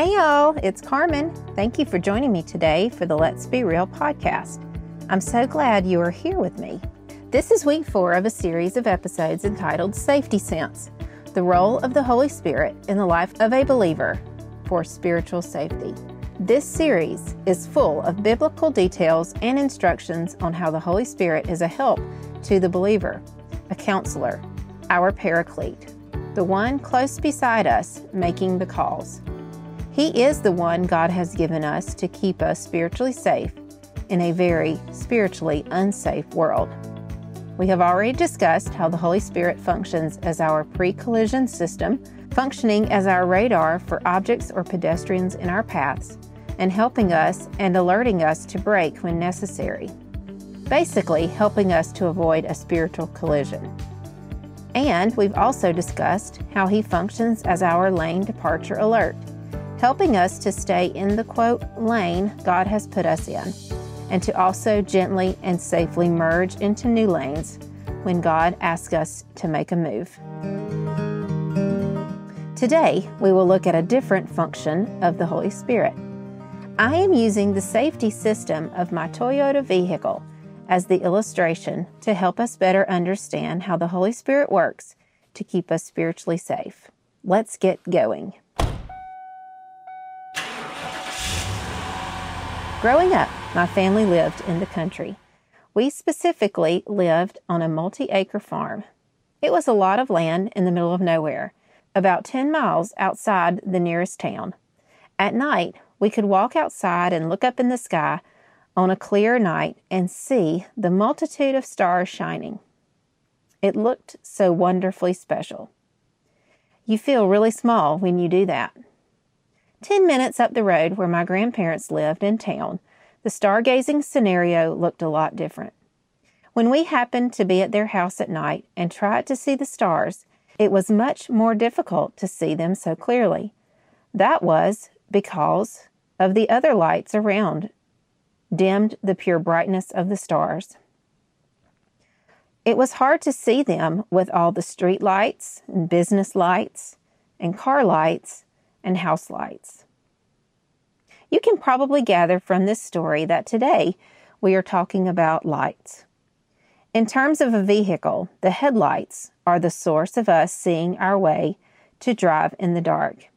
Hey, y'all, it's Carmen. Thank you for joining me today for the Let's Be Real podcast. I'm so glad you are here with me. This is week four of a series of episodes entitled Safety Sense The Role of the Holy Spirit in the Life of a Believer for Spiritual Safety. This series is full of biblical details and instructions on how the Holy Spirit is a help to the believer, a counselor, our paraclete, the one close beside us making the calls. He is the one God has given us to keep us spiritually safe in a very spiritually unsafe world. We have already discussed how the Holy Spirit functions as our pre collision system, functioning as our radar for objects or pedestrians in our paths, and helping us and alerting us to brake when necessary. Basically, helping us to avoid a spiritual collision. And we've also discussed how he functions as our lane departure alert, helping us to stay in the quote lane God has put us in, and to also gently and safely merge into new lanes when God asks us to make a move. Today, we will look at a different function of the Holy Spirit. I am using the safety system of my Toyota vehicle as the illustration to help us better understand how the Holy Spirit works to keep us spiritually safe. Let's get going. Growing up, my family lived in the country. We specifically lived on a multi acre farm. It was a lot of land in the middle of nowhere, about 10 miles outside the nearest town. At night, we could walk outside and look up in the sky on a clear night and see the multitude of stars shining. It looked so wonderfully special. You feel really small when you do that. Ten minutes up the road where my grandparents lived in town, the stargazing scenario looked a lot different. When we happened to be at their house at night and tried to see the stars, it was much more difficult to see them so clearly. That was because of the other lights around dimmed the pure brightness of the stars. It was hard to see them with all the street lights and business lights and car lights and house lights. You can probably gather from this story that today we are talking about lights. In terms of a vehicle, the headlights are the source of us seeing our way to drive in the dark.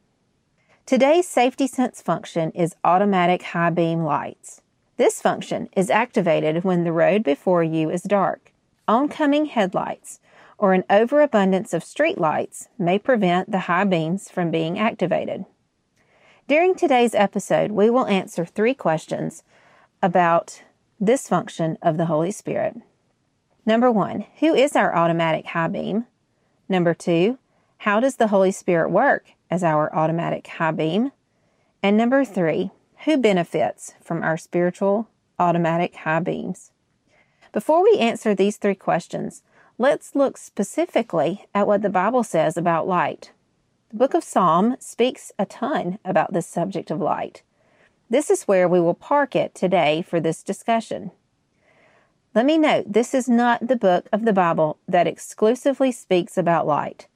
Today's safety sense function is automatic high beam lights. This function is activated when the road before you is dark. Oncoming headlights or an overabundance of street lights may prevent the high beams from being activated. During today's episode, we will answer three questions about this function of the Holy Spirit. Number one, who is our automatic high beam? Number two, how does the Holy Spirit work as our automatic high beam? And number three, who benefits from our spiritual automatic high beams? Before we answer these three questions, let's look specifically at what the Bible says about light. The book of Psalm speaks a ton about this subject of light. This is where we will park it today for this discussion. Let me note this is not the book of the Bible that exclusively speaks about light.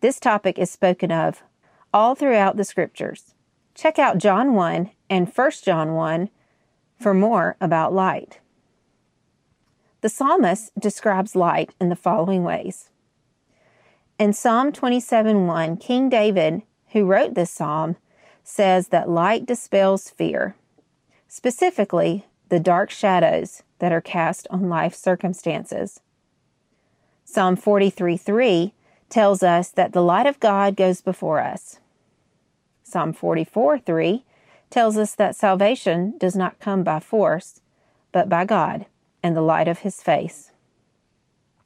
This topic is spoken of all throughout the scriptures. Check out John 1 and 1 John 1 for more about light. The psalmist describes light in the following ways. In Psalm 27 1, King David, who wrote this psalm, says that light dispels fear, specifically the dark shadows that are cast on life circumstances. Psalm 43 3 tells us that the light of God goes before us. Psalm 44 3 tells us that salvation does not come by force, but by God and the light of his face.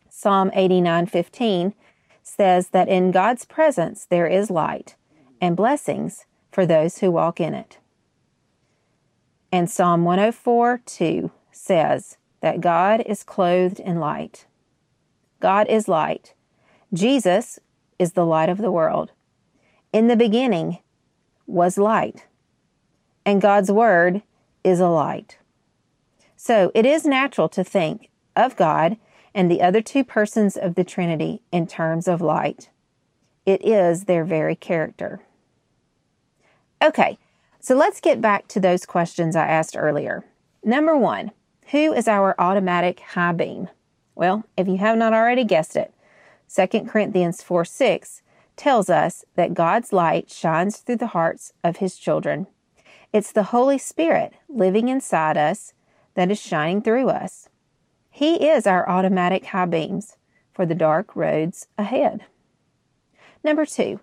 Psalm 89:15 says that in God's presence there is light and blessings for those who walk in it. And Psalm 104:2 says that God is clothed in light. God is light. Jesus is the light of the world. In the beginning was light and God's Word is a light. So it is natural to think of God and the other two persons of the Trinity in terms of light. It is their very character. Okay, So let's get back to those questions I asked earlier. Number one, who is our automatic high beam? Well, if you have not already guessed it, 2 Corinthians 4 6 tells us that God's light shines through the hearts of his children. It's the Holy Spirit living inside us that is shining through us. He is our automatic high beams for the dark roads ahead. Number two,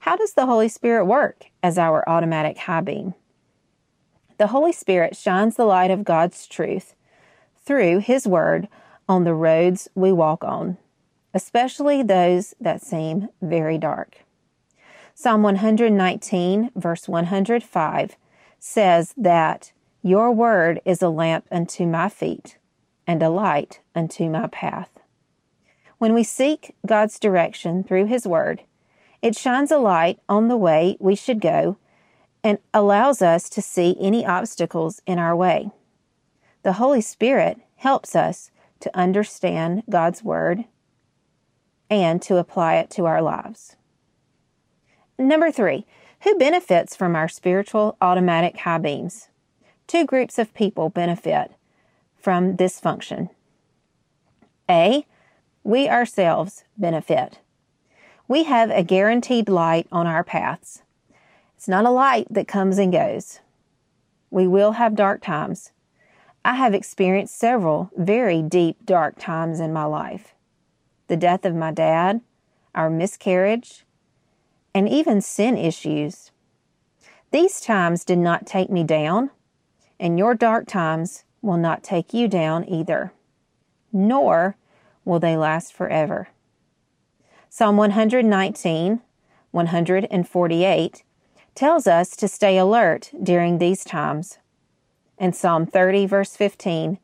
how does the Holy Spirit work as our automatic high beam? The Holy Spirit shines the light of God's truth through His Word on the roads we walk on, especially those that seem very dark. Psalm 119, verse 105, says that Your Word is a lamp unto my feet and a light unto my path. When we seek God's direction through His Word, it shines a light on the way we should go and allows us to see any obstacles in our way. The Holy Spirit helps us to understand God's Word and to apply it to our lives. Number three, who benefits from our spiritual automatic high beams? Two groups of people benefit from this function. A, we ourselves benefit. We have a guaranteed light on our paths. It's not a light that comes and goes. We will have dark times. I have experienced several very deep, dark times in my life the death of my dad, our miscarriage, and even sin issues. These times did not take me down, and your dark times will not take you down either, nor will they last forever. Psalm 119, 148 tells us to stay alert during these times. And Psalm 30, verse 15,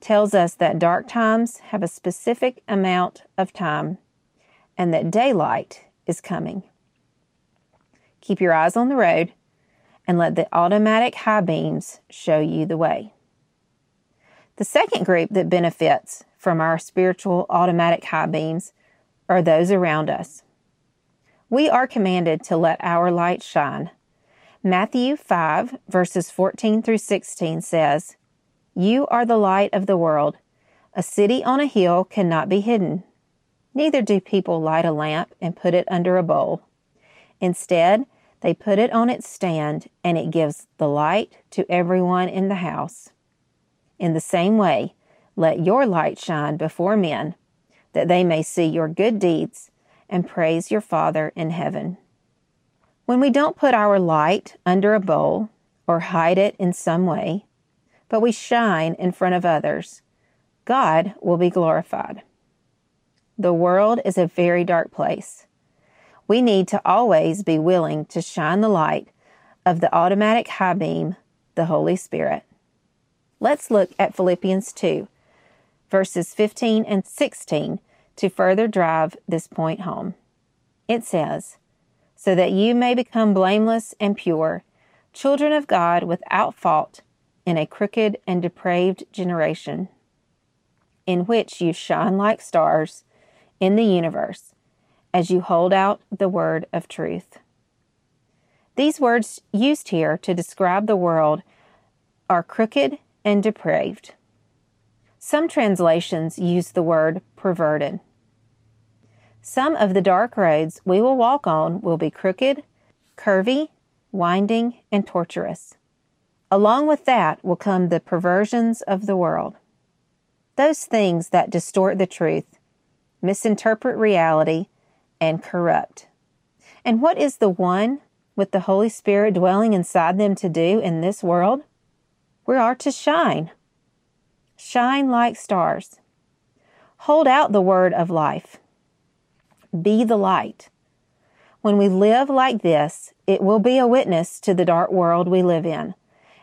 tells us that dark times have a specific amount of time and that daylight is coming. Keep your eyes on the road and let the automatic high beams show you the way. The second group that benefits from our spiritual automatic high beams are those around us. We are commanded to let our light shine. Matthew 5, verses 14 through 16 says, You are the light of the world. A city on a hill cannot be hidden. Neither do people light a lamp and put it under a bowl. Instead, they put it on its stand, and it gives the light to everyone in the house. In the same way, let your light shine before men that they may see your good deeds and praise your Father in heaven. When we don't put our light under a bowl or hide it in some way, but we shine in front of others, God will be glorified. The world is a very dark place. We need to always be willing to shine the light of the automatic high beam, the Holy Spirit. Let's look at Philippians 2 verses 15 and 16 to further drive this point home. It says, So that you may become blameless and pure, children of God without fault in a crooked and depraved generation, in which you shine like stars in the universe as you hold out the word of truth. These words used here to describe the world are crooked and depraved. Some translations use the word perverted. Some of the dark roads we will walk on will be crooked, curvy, winding, and tortuous. Along with that will come the perversions of the world. Those things that distort the truth, misinterpret reality, and corrupt. And what is the one with the Holy Spirit dwelling inside them to do in this world? We are to shine Shine like stars. Hold out the word of life. Be the light. When we live like this, it will be a witness to the dark world we live in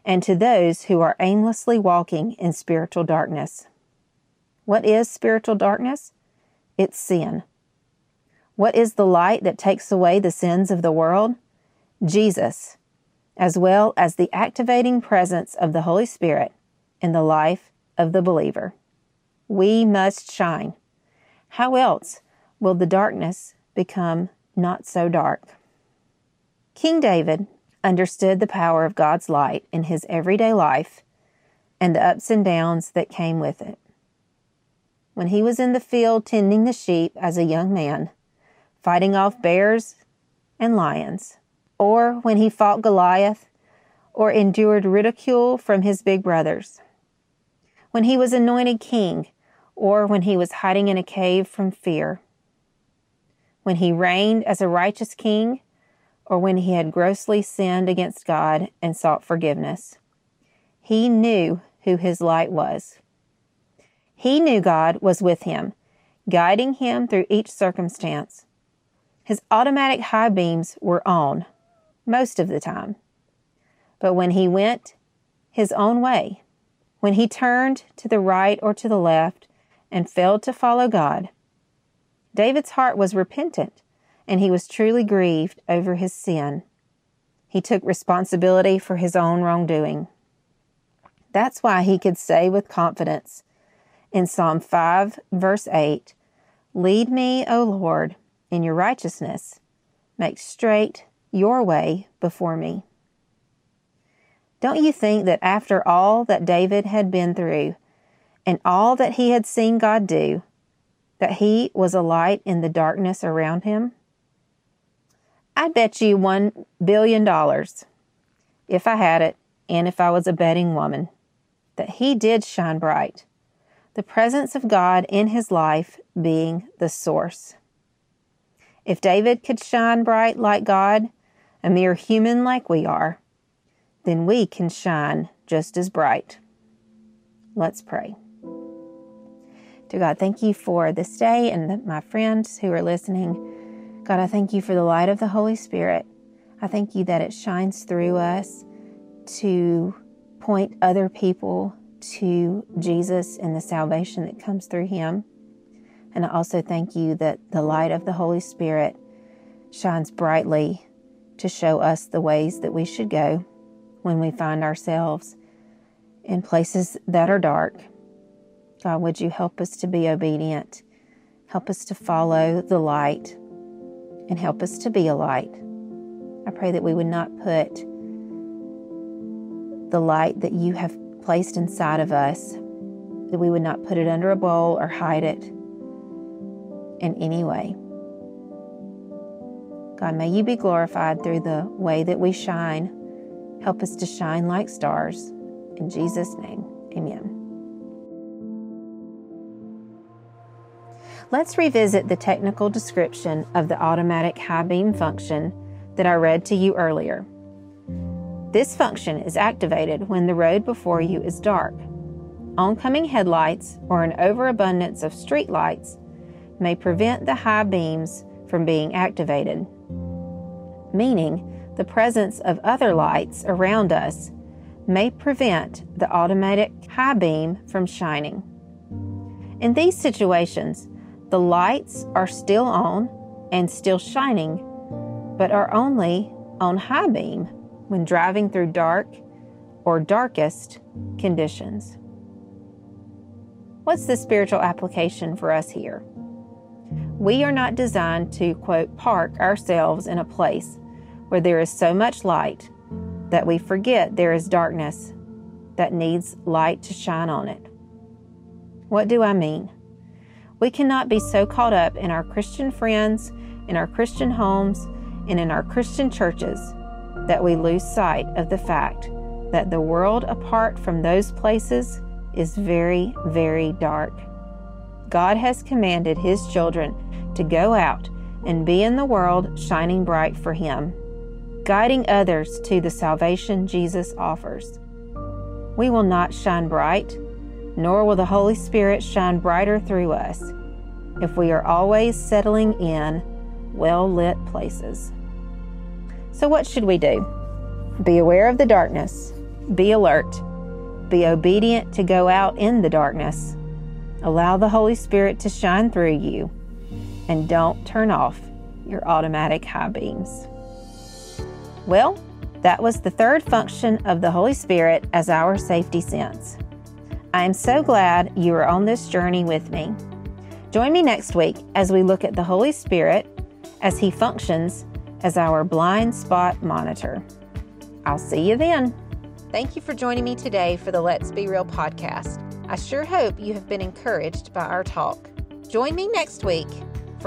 and to those who are aimlessly walking in spiritual darkness. What is spiritual darkness? It's sin. What is the light that takes away the sins of the world? Jesus, as well as the activating presence of the Holy Spirit in the life of the believer. We must shine. How else will the darkness become not so dark? King David understood the power of God's light in his everyday life and the ups and downs that came with it. When he was in the field tending the sheep as a young man, fighting off bears and lions, or when he fought Goliath or endured ridicule from his big brothers, when he was anointed king, or when he was hiding in a cave from fear, when he reigned as a righteous king, or when he had grossly sinned against God and sought forgiveness. He knew who his light was. He knew God was with him, guiding him through each circumstance. His automatic high beams were on most of the time. But when he went his own way, when he turned to the right or to the left and failed to follow God, David's heart was repentant and he was truly grieved over his sin. He took responsibility for his own wrongdoing. That's why he could say with confidence in Psalm 5, verse 8 Lead me, O Lord, in your righteousness. Make straight your way before me. Don't you think that after all that David had been through and all that he had seen God do, that he was a light in the darkness around him? I bet you one billion dollars, if I had it, and if I was a betting woman, that he did shine bright, the presence of God in his life being the source. If David could shine bright like God, a mere human like we are, then we can shine just as bright. Let's pray. To God, thank you for this day and my friends who are listening. God, I thank you for the light of the Holy Spirit. I thank you that it shines through us to point other people to Jesus and the salvation that comes through him. And I also thank you that the light of the Holy Spirit shines brightly to show us the ways that we should go when we find ourselves in places that are dark. God, would you help us to be obedient? Help us to follow the light and help us to be a light. I pray that we would not put the light that you have placed inside of us, that we would not put it under a bowl or hide it in any way. God, may you be glorified through the way that we shine. Help us to shine like stars. In Jesus' name, amen. Let's revisit the technical description of the automatic high beam function that I read to you earlier. This function is activated when the road before you is dark. Oncoming headlights or an overabundance of street lights may prevent the high beams from being activated, meaning the presence of other lights around us may prevent the automatic high beam from shining. In these situations, the lights are still on and still shining, but are only on high beam when driving through dark or darkest conditions. What's the spiritual application for us here? We are not designed to, quote, park ourselves in a place where there is so much light that we forget there is darkness that needs light to shine on it. What do I mean? We cannot be so caught up in our Christian friends, in our Christian homes, and in our Christian churches that we lose sight of the fact that the world apart from those places is very, very dark. God has commanded His children to go out and be in the world shining bright for Him, guiding others to the salvation Jesus offers. We will not shine bright nor will the Holy Spirit shine brighter through us if we are always settling in well lit places. So, what should we do? Be aware of the darkness, be alert, be obedient to go out in the darkness, allow the Holy Spirit to shine through you, and don't turn off your automatic high beams. Well, that was the third function of the Holy Spirit as our safety sense. I am so glad you are on this journey with me. Join me next week as we look at the Holy Spirit as He functions as our blind spot monitor. I'll see you then. Thank you for joining me today for the Let's Be Real podcast. I sure hope you have been encouraged by our talk. Join me next week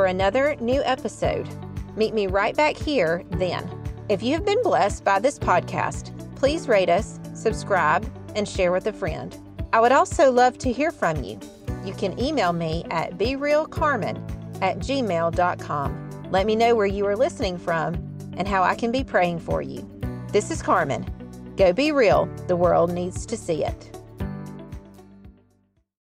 for another new episode. Meet me right back here then. If you have been blessed by this podcast, please rate us, subscribe, and share with a friend. I would also love to hear from you. You can email me at berealcarmen at gmail.com. Let me know where you are listening from and how I can be praying for you. This is Carmen. Go be real. The world needs to see it.